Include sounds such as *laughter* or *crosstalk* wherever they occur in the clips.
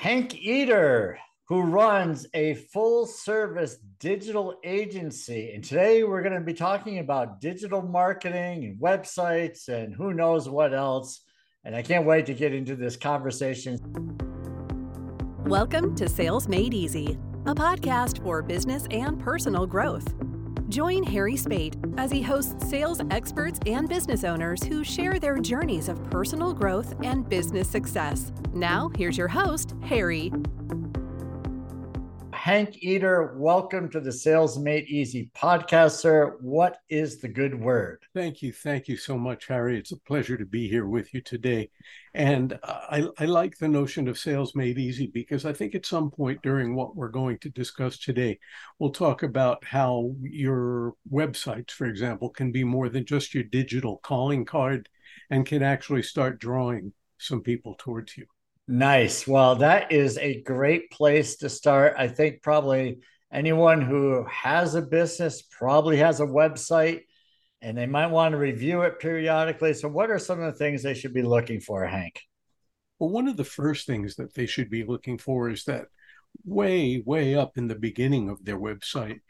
Hank Eder, who runs a full service digital agency. And today we're going to be talking about digital marketing and websites and who knows what else. And I can't wait to get into this conversation. Welcome to Sales Made Easy, a podcast for business and personal growth. Join Harry Spaight as he hosts sales experts and business owners who share their journeys of personal growth and business success. Now, here's your host, Harry. Hank Eder. welcome to the Sales Made Easy podcast, sir. What is the good word? Thank you. Thank you so much, Harry. It's a pleasure to be here with you today. And I, I like the notion of sales made easy because I think at some point during what we're going to discuss today, we'll talk about how your websites, for example, can be more than just your digital calling card and can actually start drawing some people towards you. Nice. Well, that is a great place to start. I think probably anyone who has a business probably has a website and they might want to review it periodically. So, what are some of the things they should be looking for, Hank? Well, one of the first things that they should be looking for is that way, way up in the beginning of their website?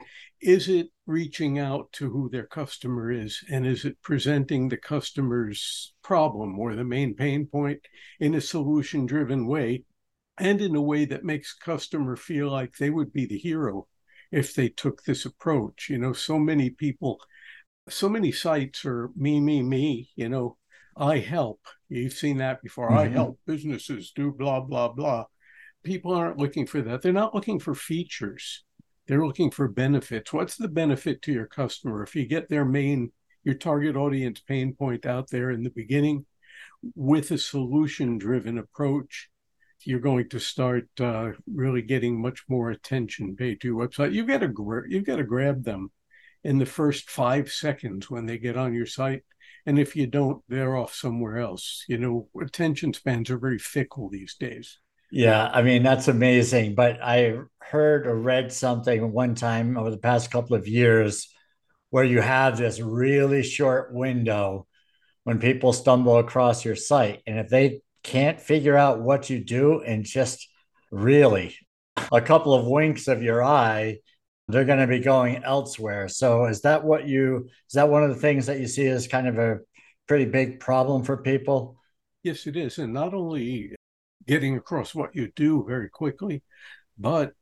Is it reaching out to who their customer is? And is it presenting the customer's problem or the main pain point in a solution driven way and in a way that makes customer feel like they would be the hero if they took this approach? You know, so many people, so many sites are me, me, me, you know, I help. You've seen that before. Mm-hmm. I help businesses do blah, blah, blah people aren't looking for that. They're not looking for features. They're looking for benefits. What's the benefit to your customer? If you get their main, your target audience pain point out there in the beginning with a solution driven approach, you're going to start uh, really getting much more attention paid to your website. You've got to gra- you've got to grab them in the first five seconds when they get on your site, and if you don't, they're off somewhere else. You know, attention spans are very fickle these days. Yeah, I mean, that's amazing. But I heard or read something one time over the past couple of years where you have this really short window when people stumble across your site. And if they can't figure out what you do and just really a couple of winks of your eye, they're going to be going elsewhere. So is that what you is that one of the things that you see as kind of a pretty big problem for people? Yes, it is. And not only getting across what you do very quickly. But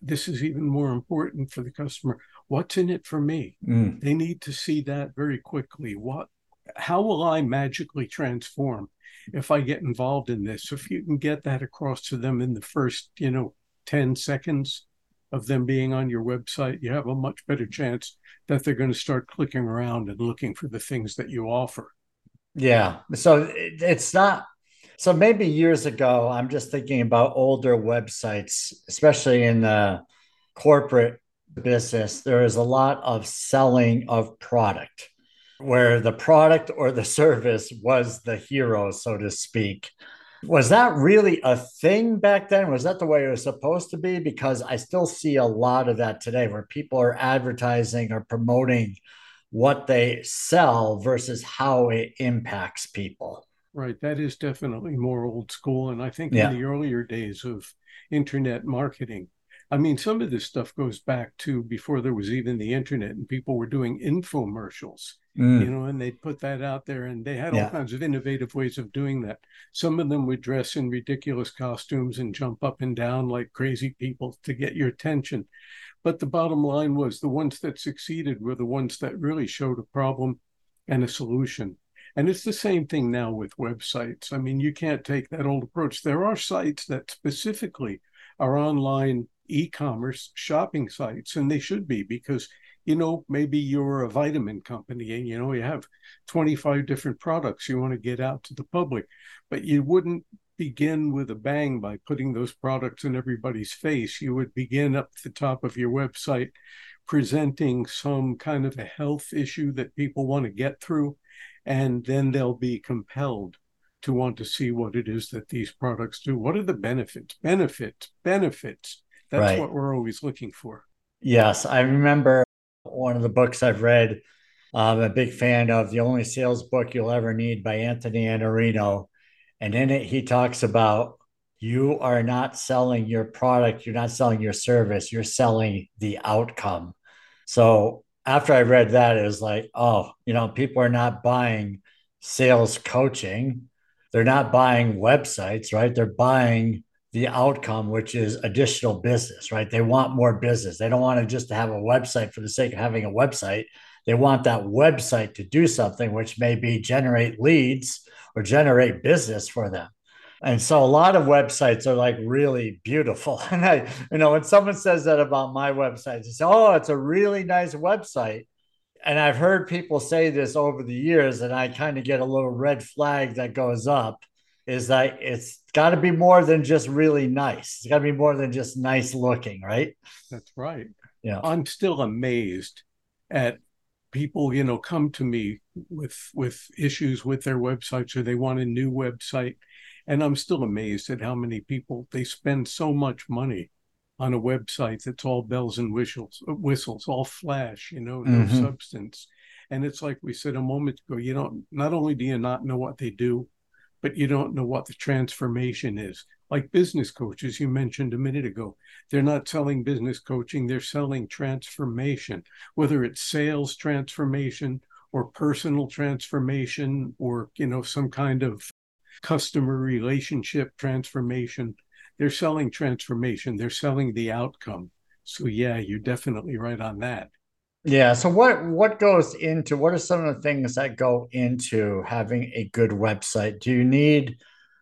this is even more important for the customer. What's in it for me? Mm. They need to see that very quickly. What how will I magically transform if I get involved in this? If you can get that across to them in the first, you know, 10 seconds of them being on your website, you have a much better chance that they're going to start clicking around and looking for the things that you offer. Yeah. So it's not so maybe years ago, I'm just thinking about older websites, especially in the corporate business. There is a lot of selling of product where the product or the service was the hero, so to speak. Was that really a thing back then? Was that the way it was supposed to be? Because I still see a lot of that today where people are advertising or promoting what they sell versus how it impacts people. Right. That is definitely more old school. And I think yeah. in the earlier days of internet marketing, I mean, some of this stuff goes back to before there was even the internet and people were doing infomercials, mm. you know, and they'd put that out there and they had all kinds of innovative ways of doing that. Some of them would dress in ridiculous costumes and jump up and down like crazy people to get your attention. But the bottom line was the ones that succeeded were the ones that really showed a problem and a solution. And it's the same thing now with websites. I mean, you can't take that old approach. There are sites that specifically are online e commerce shopping sites, and they should be because, you know, maybe you're a vitamin company and, you know, you have 25 different products you want to get out to the public, but you wouldn't begin with a bang by putting those products in everybody's face. You would begin up the top of your website presenting some kind of a health issue that people want to get through and then they'll be compelled to want to see what it is that these products do. What are the benefits? Benefits, benefits. That's right. what we're always looking for. Yes, I remember one of the books I've read. I'm a big fan of The Only Sales Book You'll Ever Need by Anthony Iannarino. And in it, he talks about you are not selling your product, you're not selling your service, you're selling the outcome. So after I read that, it was like, oh, you know, people are not buying sales coaching. They're not buying websites, right? They're buying the outcome, which is additional business, right? They want more business. They don't want to just have a website for the sake of having a website. They want that website to do something, which may be generate leads or generate business for them. And so a lot of websites are like really beautiful. *laughs* And I, you know, when someone says that about my website, they say, oh, it's a really nice website. And I've heard people say this over the years, and I kind of get a little red flag that goes up is that it's got to be more than just really nice. It's got to be more than just nice looking, right? That's right. Yeah. I'm still amazed at people, you know, come to me with with issues with their websites or they want a new website and I'm still amazed at how many people they spend so much money on a website that's all bells and whistles, whistles, all flash, you know, no mm-hmm. substance. And it's like we said a moment ago, you don't not only do you not know what they do, but you don't know what the transformation is. Like business coaches, you mentioned a minute ago, they're not selling business coaching, they're selling transformation, whether it's sales transformation or personal transformation or, you know, some kind of customer relationship transformation. They're selling transformation, they're selling the outcome. So yeah, you're definitely right on that. Yeah. So what what goes into what are some of the things that go into having a good website? Do you need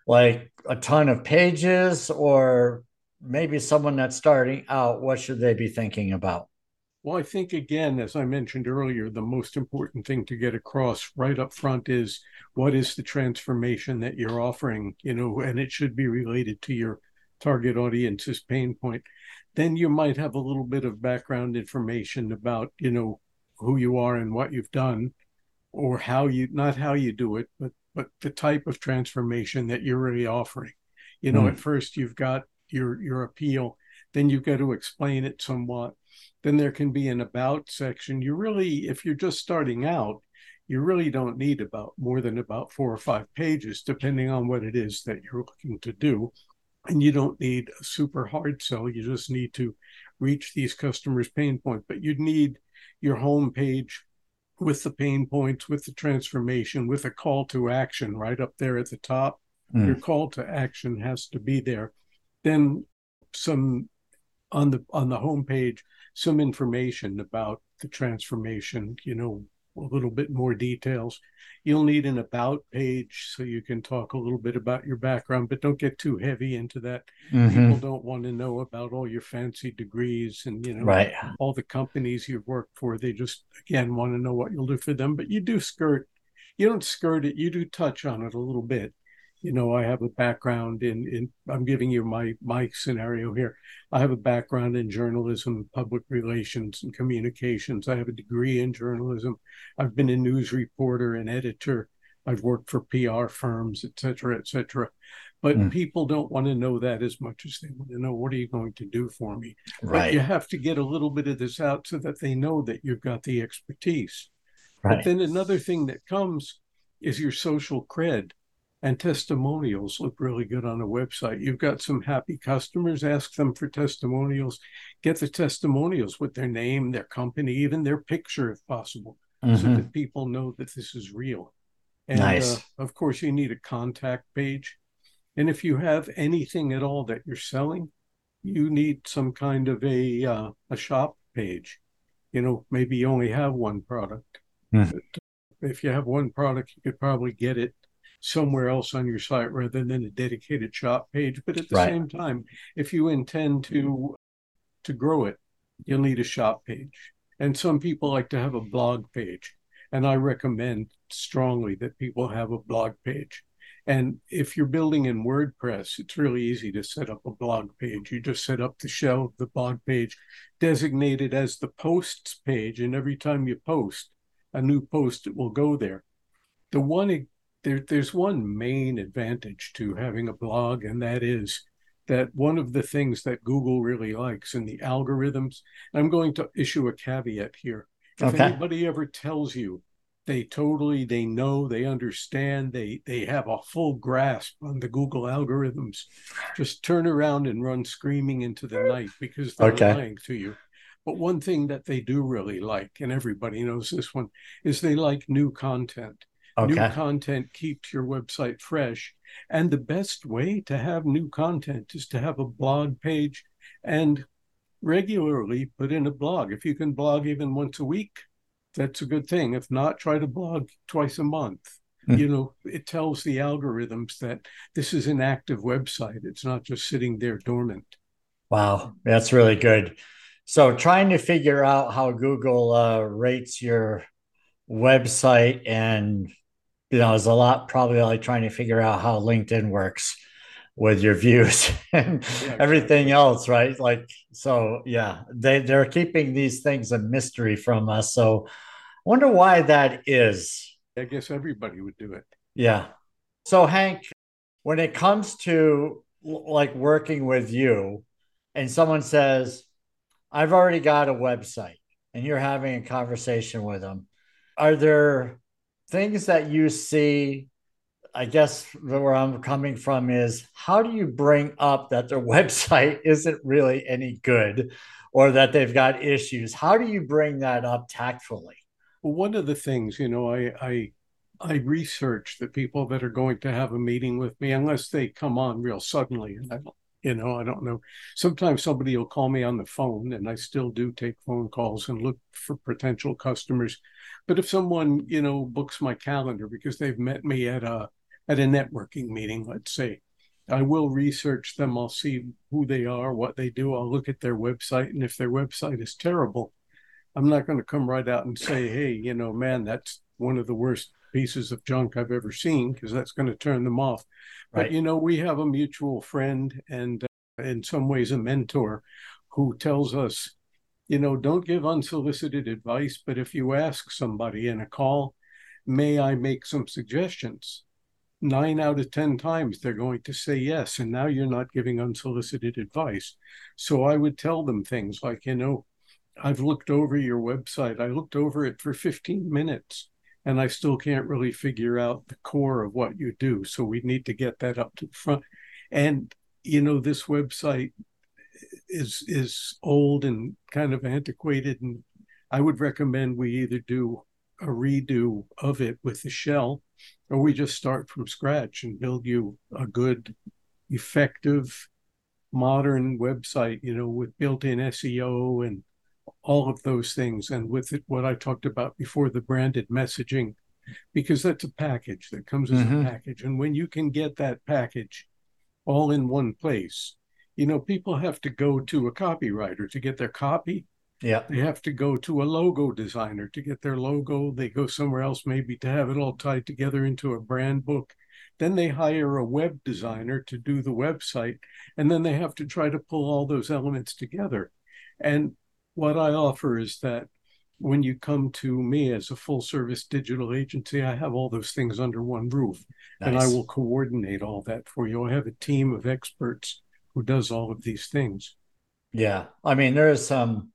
like a ton of pages or maybe someone that's starting out, what should they be thinking about? Well, I think, again, as I mentioned earlier, the most important thing to get across right up front is what is the transformation that you're offering, you know, and it should be related to your target audience's pain point. Then you might have a little bit of background information about, you know, who you are and what you've done, or how you, not how you do it, but but the type of transformation that you're really offering. You know, mm. at first you've got your your appeal, then you've got to explain it somewhat then there can be an about section. You really, if you're just starting out, you really don't need about more than about four or five pages, depending on what it is that you're looking to do. And you don't need a super hard sell. You just need to reach these customers' pain point. But you'd need your home page with the pain points, with the transformation, with a call to action right up there at the top. Mm. Your call to action has to be there. Then some on the on the home page some information about the transformation, you know, a little bit more details. You'll need an about page so you can talk a little bit about your background, but don't get too heavy into that. Mm-hmm. People don't want to know about all your fancy degrees and you know right. all the companies you've worked for. They just again want to know what you'll do for them. But you do skirt, you don't skirt it, you do touch on it a little bit you know i have a background in in i'm giving you my my scenario here. I have a background in journalism public relations and communications. I have a degree in journalism. I've been a news reporter and editor. I've worked for pr firms et cetera et cetera. But mm. people don't want to know that as much as they want to know what are you going to do for me? Right. but you have to get a little bit of this out so that they know that you've got the expertise. Right. but then another thing that comes is your social cred and testimonials look really good on a website. You've got some happy customers, ask them for testimonials, get the testimonials with their name, their company, even their picture if possible, mm-hmm. so that people know that this is real. And nice. uh, of course, you need a contact page. And if you have anything at all that you're selling, you need some kind of a uh, a shop page. You know, maybe you only have one product. Mm-hmm. If you have one product, you could probably get it somewhere else on your site rather than a dedicated shop page. But at the right. same time, if you intend to mm-hmm. to grow it, you'll need a shop page. And some people like to have a blog page. And I recommend strongly that people have a blog page. And if you're building in WordPress, it's really easy to set up a blog page. You just set up the shell, the blog page, designate it as the posts page. And every time you post a new post, it will go there. The one there, there's one main advantage to having a blog, and that is that one of the things that Google really likes in the algorithms, I'm going to issue a caveat here. If okay. anybody ever tells you they totally they know they understand they they have a full grasp on the google algorithms just turn around and run screaming into the night because they're okay. lying to you but one thing that they do really like and everybody knows this one is they like new content okay. new content keeps your website fresh and the best way to have new content is to have a blog page and regularly put in a blog if you can blog even once a week that's a good thing. If not, try to blog twice a month. Mm. You know, it tells the algorithms that this is an active website. It's not just sitting there dormant. Wow, that's really good. So, trying to figure out how Google uh, rates your website, and you know, is a lot probably like trying to figure out how LinkedIn works with your views *laughs* and yeah, everything else, right? Like, so yeah, they, they're keeping these things a mystery from us. So I wonder why that is. I guess everybody would do it. Yeah. So Hank, when it comes to like working with you and someone says, I've already got a website and you're having a conversation with them, are there things that you see I guess where I'm coming from is how do you bring up that their *laughs* website isn't really any good or that they've got issues? How do you bring that up tactfully? Well, one of the things, you know, I I I research the people that are going to have a meeting with me, unless they come on real suddenly. And I don't, you know, I don't know. Sometimes somebody will call me on the phone, and I still do take phone calls and look for potential customers. But if someone, you know, books my calendar because they've met me at a at a networking meeting, let's say. I will research them. I'll see who they are, what they do. I'll look at their website. And if their website is terrible, I'm not going to come right out and say, hey, you know, man, that's one of the worst pieces of junk I've ever seen, because that's going to turn them off. Right. But, you know, we have a mutual friend and uh, in some ways a mentor who tells us, you know, don't give unsolicited advice, but if you ask somebody in a call, may I make some suggestions? nine out of 10 times they're going to say yes. And now you're not giving unsolicited advice. So I would tell them things like, you know, I've looked over your website, I looked over it for 15 minutes. And I still can't really figure out the core of what you do. So we need to get that up to the front. And, you know, this website is is old and kind of antiquated and I would recommend we either do a redo of it with the shell or we just start from scratch and build you a good, effective, modern website, you know, with built-in SEO and all of those things, and with it, what I talked about before, the branded messaging, because that's a package that comes as mm-hmm. a package, and when you can get that package all in one place, you know, people have to go to a copywriter to get their copy yeah. They have to go to a logo designer to get their logo. They go somewhere else maybe to have it all tied together into a brand book. Then they hire a web designer to do the website. And then they have to try to pull all those elements together. And what I offer is that when you come to me as a full service digital agency, I have all those things under one roof nice. and I will coordinate all that for you. I have a team of experts who does all of these things. Yeah. I mean, there's some um,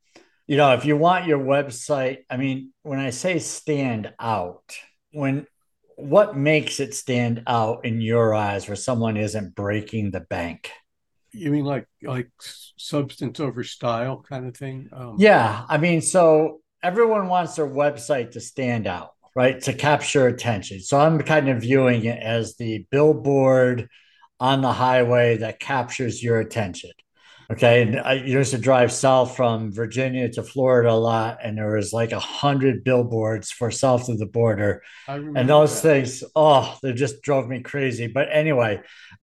you know, if you want your website, I mean, when I say stand out, when what makes it stand out in your eyes where someone isn't breaking the bank? You mean like like substance over style kind of thing? Um, yeah, I mean, so everyone wants their website to stand out, right? To capture attention. So I'm kind of viewing it as the billboard on the highway that captures your attention. Okay, and I used to drive south from Virginia to Florida a lot, and there was like a hundred billboards for south of the border, and those that. things, oh, they just drove me crazy. But anyway,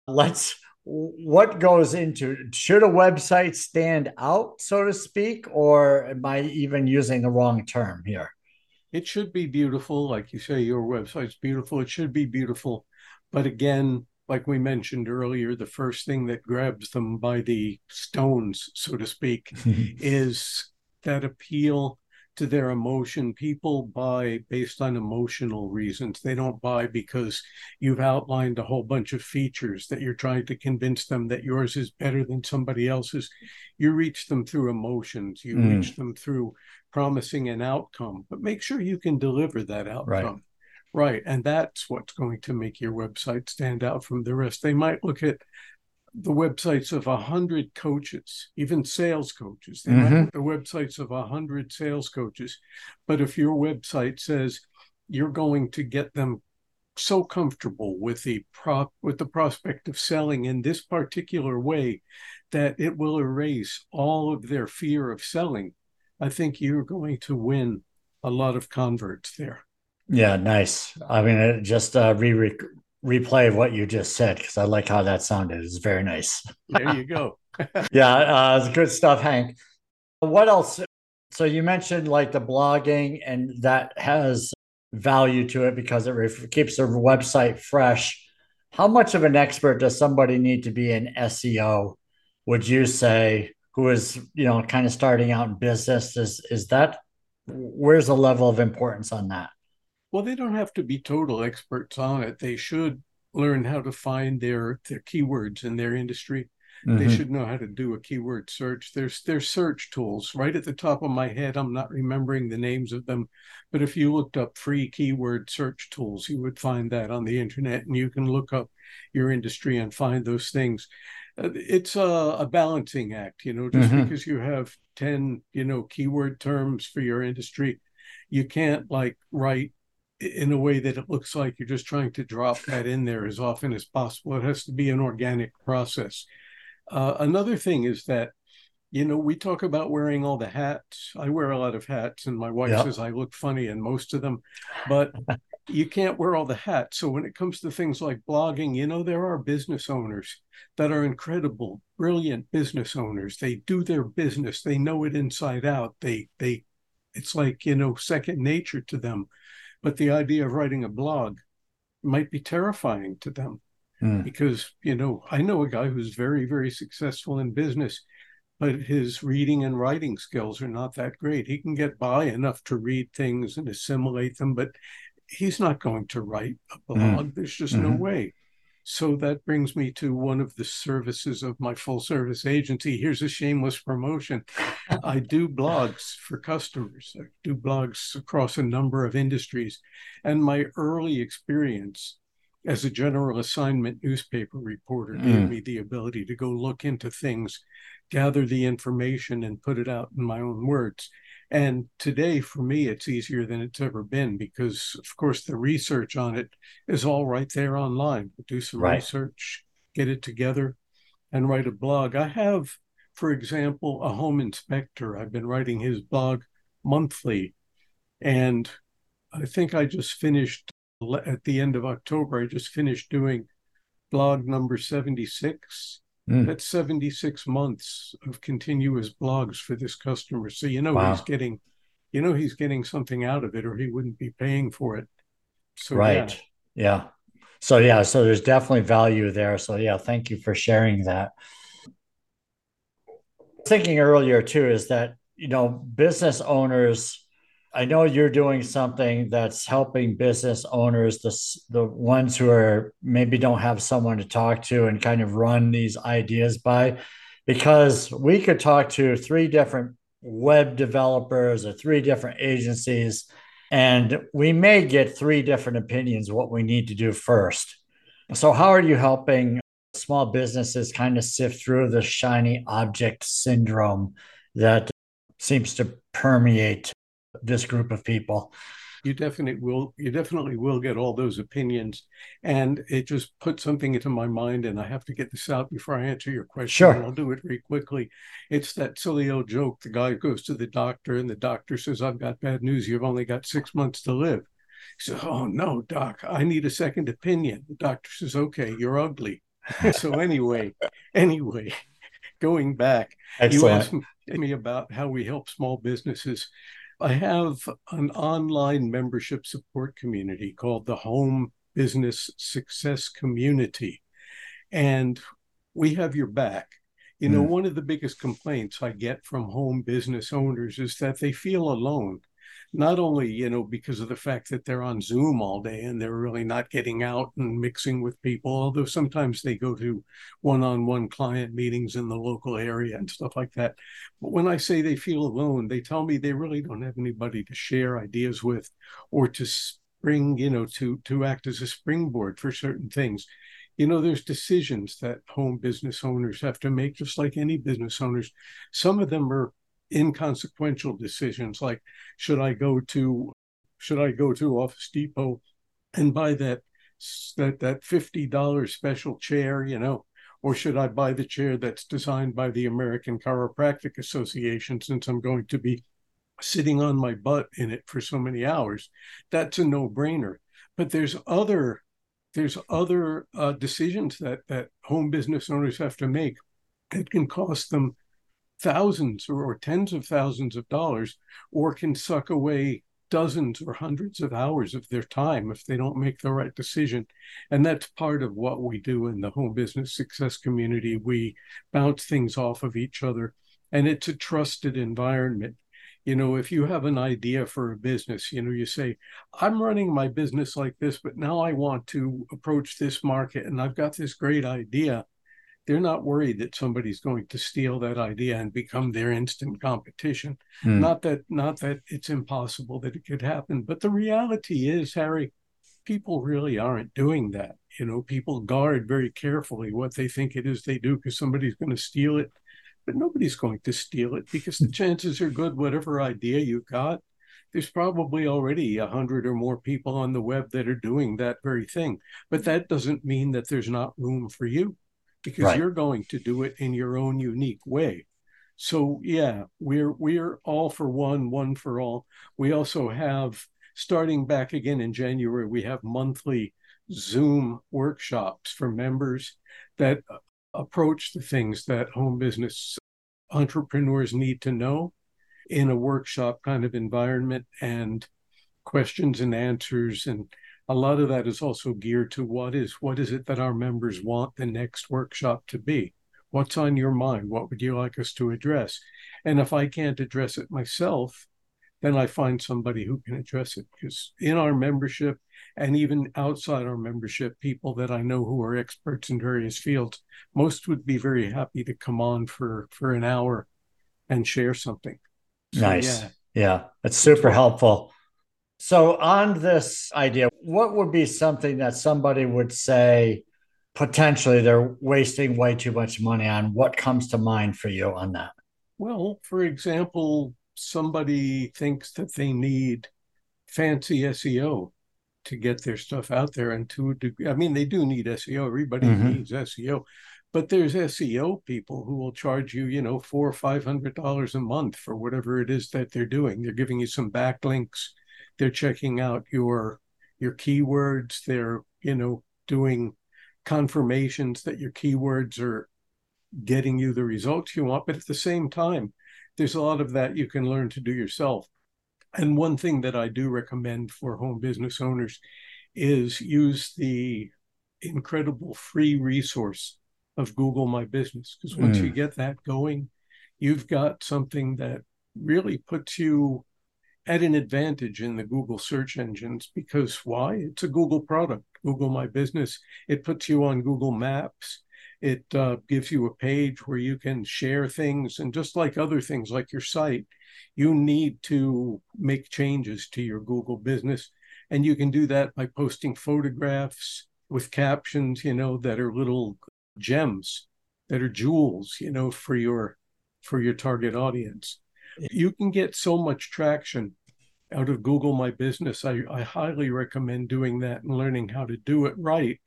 let's. What goes into should a website stand out, so to speak, or am I even using the wrong term here? It should be beautiful, like you say. Your website's beautiful. It should be beautiful, but again, like we mentioned earlier, the first thing that grabs them by the stones, so to speak, *laughs* is that appeal to their emotion. People buy based on emotional reasons. They don't buy because you've outlined a whole bunch of features that you're trying to convince them that yours is better than somebody else's. You reach them through emotions, you mm. reach them through promising an outcome, but make sure you can deliver that outcome. Right. Right. And that's what's going to make your website stand out from the rest. They might look at the websites of a hundred coaches, even sales coaches. They mm-hmm. might the websites of a hundred sales coaches. But if your website says you're going to get them so comfortable with the prop with the prospect of selling in this particular way that it will erase all of their fear of selling, I think you're going to win a lot of converts there. Yeah, nice. I mean, just uh, re replay of what you just said because I like how that sounded. It's very nice. there you go. *laughs* *laughs* yeah, uh, it's good stuff, Hank. What else? So you mentioned like the blogging, and that has value to it because it keeps the website fresh. How much of an expert does somebody need to be in SEO? Would you say who is you know kind of starting out in business? Is is that where's the level of importance on that? Well, they don't have to be total experts on it. They should learn how to find their their keywords in their industry. Mm-hmm. They should know how to do a keyword search. There's there's search tools right at the top of my head. I'm not remembering the names of them, but if you looked up free keyword search tools, you would find that on the internet, and you can look up your industry and find those things. Uh, it's a, a, balancing act, you know. Just mm-hmm. because you have ten, you know, keyword terms for your industry, you can't like write in a way that it looks like you're just trying to drop that in there as often as possible. It has to be an organic process. Uh, another thing is that, you know, we talk about wearing all the hats. I wear a lot of hats, and my wife yep. says I look funny in most of them, but *laughs* you can't wear all the hats. So when it comes to things like blogging, you know, there are business owners that are incredible, brilliant business owners. They do their business. They know it inside out. They they it's like, you know, second nature to them but the idea of writing a blog might be terrifying to them mm. because, you know, I know a guy who's very, very successful in business, but his reading and writing skills are not that great. He can get by enough to read things and assimilate them, but he's not going to write a hmm. blog. Mm. There's just mm-hmm. no way. So that brings me to one of the services of my full service agency. Here's a shameless promotion. I do blogs for customers. I do blogs across a number of industries. And my early experience as a general assignment newspaper reporter mm. gave me the ability to go look into things, gather the information, and put it out in my own words. And today, for me, it's easier than it's ever been because, of course, the research on it is all right there online. Do some right. research, get it together, and write a blog. I have, for example, a home inspector. I've been writing his blog monthly. And I think I just finished at the end of October, I just finished doing blog number 76 Mm. That's 76 months of continuous blogs for this customer. So you know wow. he's getting you know he's getting something out of it or he wouldn't be paying for it. So right. Yeah. yeah. So yeah, so there's definitely value there. So yeah, thank you for sharing that. Thinking earlier too is that you know business owners I know you're doing something that's helping business owners, the, the ones who are maybe don't have someone to talk to and kind of run these ideas by, because we could talk to three different web developers or three different agencies, and we may get three different opinions what we need to do first. So, how are you helping small businesses kind of sift through the shiny object syndrome that seems to permeate this group of people. You definitely will you definitely will get all those opinions. And it just put something into my mind and i have to get this out before i answer your question sure. i'll do it very quickly. It's that silly old joke the guy goes to the doctor and the doctor says i've got bad news. You've only got six months to live. He says oh no doc i need a second opinion. The doctor says okay you're ugly. *laughs* So anyway anyway *laughs* going back Excellent. you asked me about how we help small businesses I have an online membership support community called the Home Business Success Community. And we have your back. You know, mm. one of the biggest complaints I get from home business owners is that they feel alone not only you know because of the fact that they're on zoom all day and they're really not getting out and mixing with people although sometimes they go to one-on-one client meetings in the local area and stuff like that. But when i say they feel alone they tell me they really don't have anybody to share ideas with or to spring you know to to act as a springboard for certain things. You know there's decisions that home business owners have to make just like any business owners. Some of them are inconsequential decisions like should I go to should I go to Office Depot and buy that that that fifty dollars special chair, you know, or should I buy the chair that's designed by the American Chiropractic Association since I'm going to be sitting on my butt in it for so many hours? That's a no-brainer. But there's other there's other uh, decisions that that home business owners have to make that can cost them thousands or, tens of thousands of dollars or can suck away dozens or hundreds of hours of their time if they don't make the right decision. And that's part of what we do in the home business success community. We bounce things off of each other, and it's a trusted environment. You know, if you have an idea for a business, you know, you say, I'm running my business like this, but now I want to approach this market and I've got this great idea they're not worried that somebody's going to steal that idea and become their instant competition. Mm. Not that not that it's impossible that it could happen, but the reality is, Harry, people really aren't doing that. You know, people guard very carefully what they think it is they do because somebody's going to steal it, but nobody's going to steal it because the chances are good. Whatever idea you've got, there's probably already a hundred or more people on the web that are doing that very thing. But that doesn't mean that there's not room for you because right. you're going to do it in your own unique way. So yeah, we're we're all for one, one for all. We also have starting back again in January, we have monthly Zoom workshops for members that approach the things that home business entrepreneurs need to know in a workshop kind of environment and questions and answers and a lot of that is also geared to what is what is it that our members want the next workshop to be? What's on your mind? What would you like us to address? And if i can't address it myself then i find somebody who can address it because in our membership and even outside our membership people that i know who are experts in various fields most would be very happy to come on for for an hour and share something. So, nice. yeah, yeah it's super helpful so, on this idea, what would be something that somebody would say potentially they're wasting way too much money on? What comes to mind for you on that? Well, for example, somebody thinks that they need fancy SEO to get their stuff out there and to I mean they do need SEO everybody mm-hmm. needs SEO but there's SEO people who will charge you you know four or five hundred dollars a month for whatever it is that they're doing they're giving you some backlinks they're checking out your your keywords. They're you know doing confirmations that your keywords are getting you the results you want. But at the same time there's a lot of that you can learn to do yourself. And one thing that i do recommend for home business owners is use the incredible free resource of google my business. Because once mm. you get that going you've got something that really puts you at an advantage in the Google search engines because why? It's a Google product, Google My Business. It puts you on Google Maps. It uh, gives you a page where you can share things. And just like other things, like your site, you need to make changes to your Google business. And you can do that by posting photographs with captions, you know, that are little gems, that are jewels, you know, for your for your target audience you can get so much traction out of Google My Business. I, I highly recommend doing that and learning how to do it right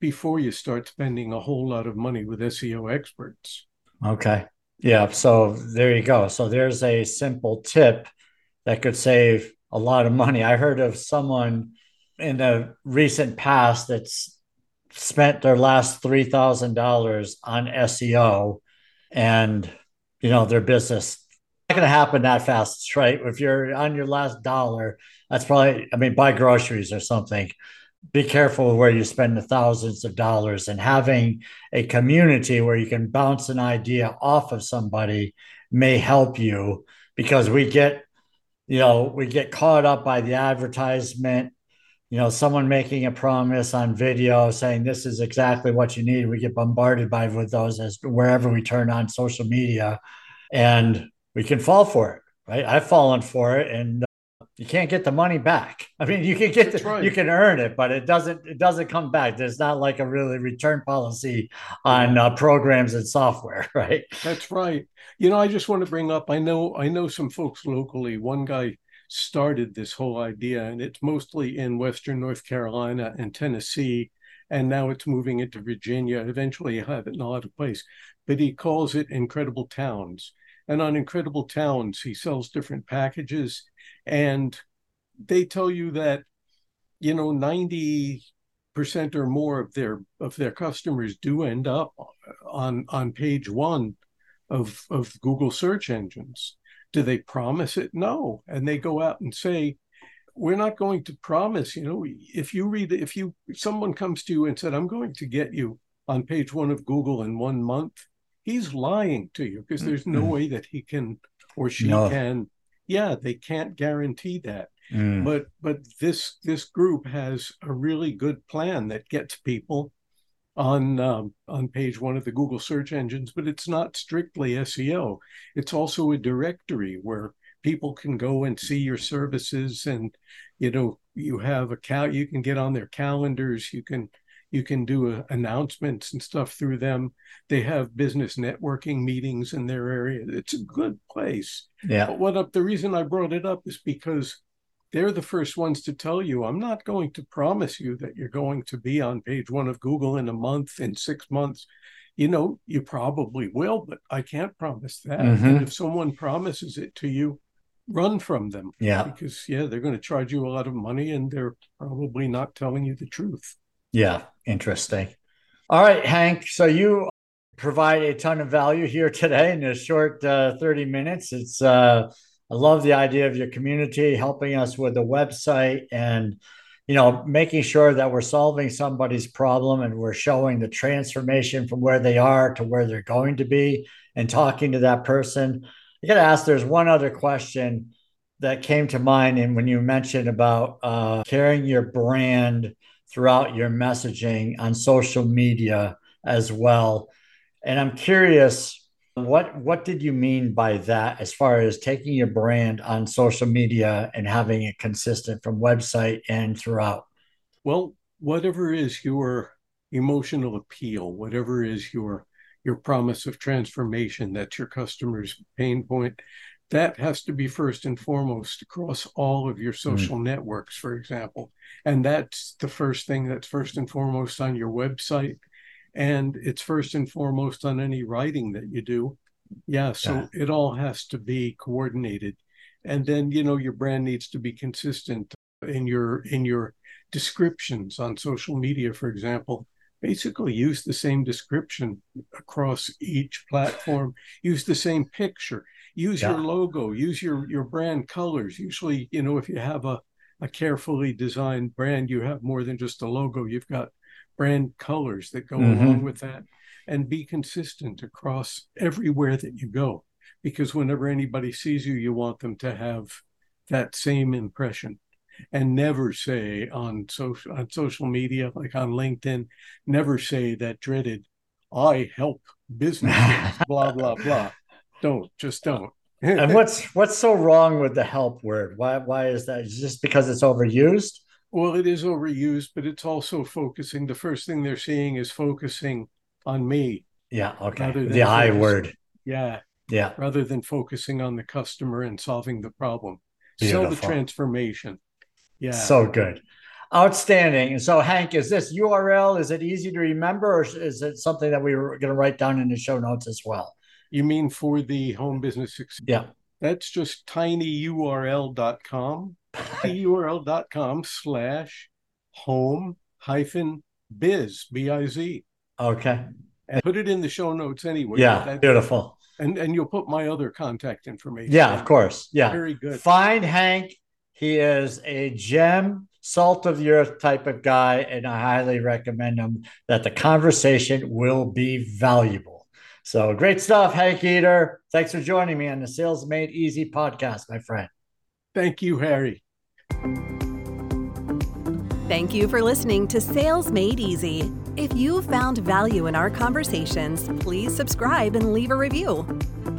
before you start spending a whole lot of money with SEO experts. Okay. Yeah. So there you go. So there's a simple tip that could save a lot of money. I heard of someone in the recent past that's spent their last $3,000 on SEO and, you know, their business going to happen that fast, right? If you're on your last dollar, that's probably, I mean, buy groceries or something. be careful where you spend the thousands of dollars and having a community where you can bounce an idea off of somebody may help you because we get you know we get caught up by the advertisement you know someone making a promise on video saying this is exactly what you need we get bombarded by with those as wherever we turn on social media and we can fall for it right i've fallen for it and you can't get the money back. *laughs* I mean, you can get the, right. you can earn it, but it doesn't it doesn't come back. There's not like a really return policy on uh, programs and software, *laughs* right? That's right. You know, I just want to bring up. I know I know some folks locally. One guy started this whole idea, and it's mostly in Western North Carolina and Tennessee, and now it's moving into Virginia. Eventually, you have it in a lot of places, but he calls it Incredible Towns. And on Incredible Towns, he sells different packages and they tell you that you know 90 percent or more of their of their customers do end up on on page one of of Google search engines. Do they promise it? No. And they go out and say, we're not going to promise, you know, if you read if you if someone comes to you and said, I'm going to get you on page one of Google in one month, he's lying to you because there's no way that he can or she no. can yeah, they can't guarantee that. Mm. But but this this group has a really good plan that gets people on um, on page one of the Google search engines, but it's not strictly SEO. It's also a directory where people can go and see your services, and you know you have a cal. You can get on their calendars. You can you can do a, uh, announcements and stuff through them. They have business networking meetings in their area. It's a good place. Yeah. But what up? The reason I brought it up is because they're the first ones to tell you I'm not going to promise you that you're going to be on page one of Google in a month, in six months. You know, you probably will, but I can't promise that. Mm-hmm. And if someone promises it to you, run from them. Yeah. Because, yeah, they're going to charge you a lot of money and they're probably not telling you the truth. Yeah, interesting. All right, Hank. So you provide a ton of value here today in a short uh, 30 minutes. It's uh, I love the idea of your community helping us with the website and you know making sure that we're solving somebody's problem and we're showing the transformation from where they are to where they're going to be and talking to that person. I got to ask. There's one other question that came to mind, and when you mentioned about uh, carrying your brand throughout your messaging on social media as well. And I'm curious, what what did you mean by that as far as taking your brand on social media and having it consistent from website and throughout? Well, whatever is your emotional appeal, whatever is your your promise of transformation that's your customer's pain point, that has to be first and foremost across all of your hmm. social mm. networks, for example. And that's the first thing that's first and foremost on your website. And it's first and foremost on any writing that you do. Yeah. So yeah. it all has to be coordinated. And then, you know, your brand needs to be consistent in your in your descriptions on social media, for example basically use the same description across each platform use the same picture use yeah. your logo use your your brand colors. Usually you know if you have a a carefully designed brand you have more than just a logo. You've got brand colors that go mm-hmm. along with that. And be consistent across everywhere that you go because whenever anybody sees you you want them to have that same impression. And never say on social on social media like on linkedin never say that dreaded i help *laughs* businesses blah blah blah don't just don't. and *laughs* what's what's so wrong with the help word? Why why is that? Is just because it's overused? Well, it is overused, but it's also focusing. The first thing they're seeing is focusing on me. Yeah. Okay. The I focus, word. Yeah. Yeah. Rather than focusing on the customer and solving the problem. Beautiful. Sell the transformation. Yeah. So good. Outstanding. So, Hank, is this URL? Is it easy to remember, or is it something that we are going to write down in the show notes as well? You mean for the home business success? Yeah. That's just tinyurl.com, tinyurl.com slash home hyphen biz, B I Z. Okay. And put it in the show notes anyway. Yeah, that, beautiful. And and you'll put my other contact information. Yeah, of course. Yeah. Very good. Find Hank. He is a gem salt of the earth type of guy, and I highly recommend him that the conversation will be valuable. So great stuff, Hank Eder. Thanks for joining me on the Sales Made Easy podcast, my friend. Thank you, Harry. Thank you for listening to Sales Made Easy. If you found value in our conversations, please subscribe and leave a review.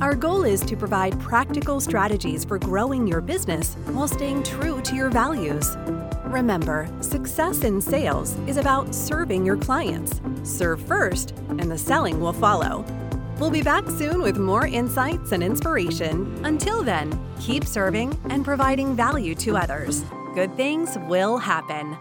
Our goal is to provide practical strategies for growing your business while staying true to your values. Remember, success in sales is about serving your clients. Serve first, and the selling will follow. We'll be back soon with more insights and inspiration. Until then, keep serving and providing value to others. Good things will happen.